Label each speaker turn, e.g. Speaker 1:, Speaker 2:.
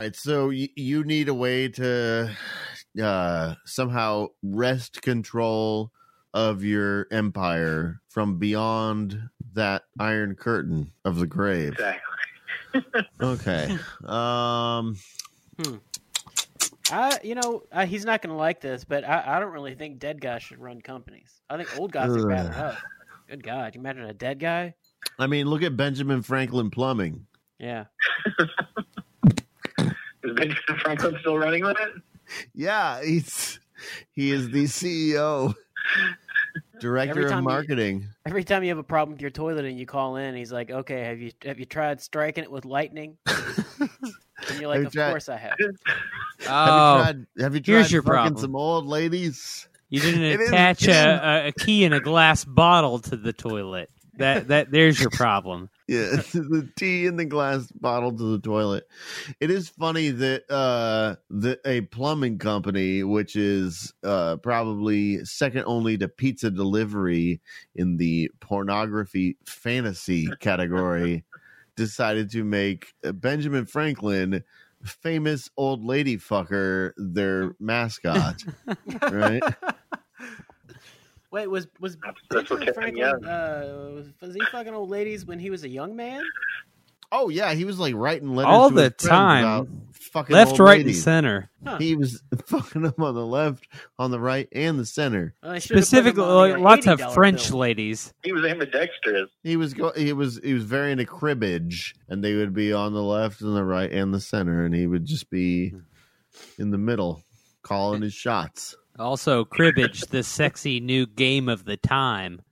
Speaker 1: right, so y- you need a way to uh, somehow wrest control of your empire from beyond that iron curtain of the grave.
Speaker 2: Exactly.
Speaker 1: Okay. Um.
Speaker 3: I, you know, uh, he's not going to like this, but I, I don't really think dead guys should run companies. I think old guys are bad
Speaker 1: Ugh.
Speaker 3: enough. Good God, you imagine a dead guy?
Speaker 1: I mean, look at Benjamin Franklin Plumbing.
Speaker 3: Yeah.
Speaker 2: Is Benjamin Franklin still running with it?
Speaker 1: Yeah, he's he is the CEO, director of
Speaker 3: time you-
Speaker 1: marketing.
Speaker 3: Every time you have a problem with your toilet and you call in, he's like, "Okay, have you have you tried striking it with lightning?" And you're like,
Speaker 1: you
Speaker 3: "Of
Speaker 1: tried-
Speaker 3: course I have."
Speaker 1: Have you
Speaker 4: Oh,
Speaker 1: tried? Have you tried
Speaker 4: here's your
Speaker 1: fucking
Speaker 4: problem.
Speaker 1: some old ladies?
Speaker 4: you didn't attach
Speaker 1: it is-
Speaker 4: a, a, a key in a glass bottle to the toilet. That that there's your problem.
Speaker 1: Yeah, the tea in the glass bottle to the toilet. It is funny that uh that a plumbing company, which is uh probably second only to pizza delivery in the pornography fantasy category, decided to make Benjamin Franklin famous old lady fucker their mascot. right?
Speaker 3: Wait, was was
Speaker 2: That's what
Speaker 3: Benjamin Franklin? Uh, was, was he fucking old ladies when he was a young man?
Speaker 1: Oh yeah, he was like writing letters
Speaker 4: All
Speaker 1: to
Speaker 4: the
Speaker 1: his
Speaker 4: time.
Speaker 1: about fucking
Speaker 4: Left,
Speaker 1: old
Speaker 4: right, and
Speaker 1: ladies.
Speaker 4: center.
Speaker 1: He was fucking them on the left, on the right, and the center.
Speaker 3: Well, they should have put him
Speaker 4: Specifically, like, lots of French
Speaker 3: bill.
Speaker 4: ladies.
Speaker 2: He was ambidextrous.
Speaker 1: He was go- he was he was very into cribbage, and they would be on the left and the right and the center, and he would just be in the middle, calling his shots.
Speaker 4: Also, cribbage, the sexy new game of the time.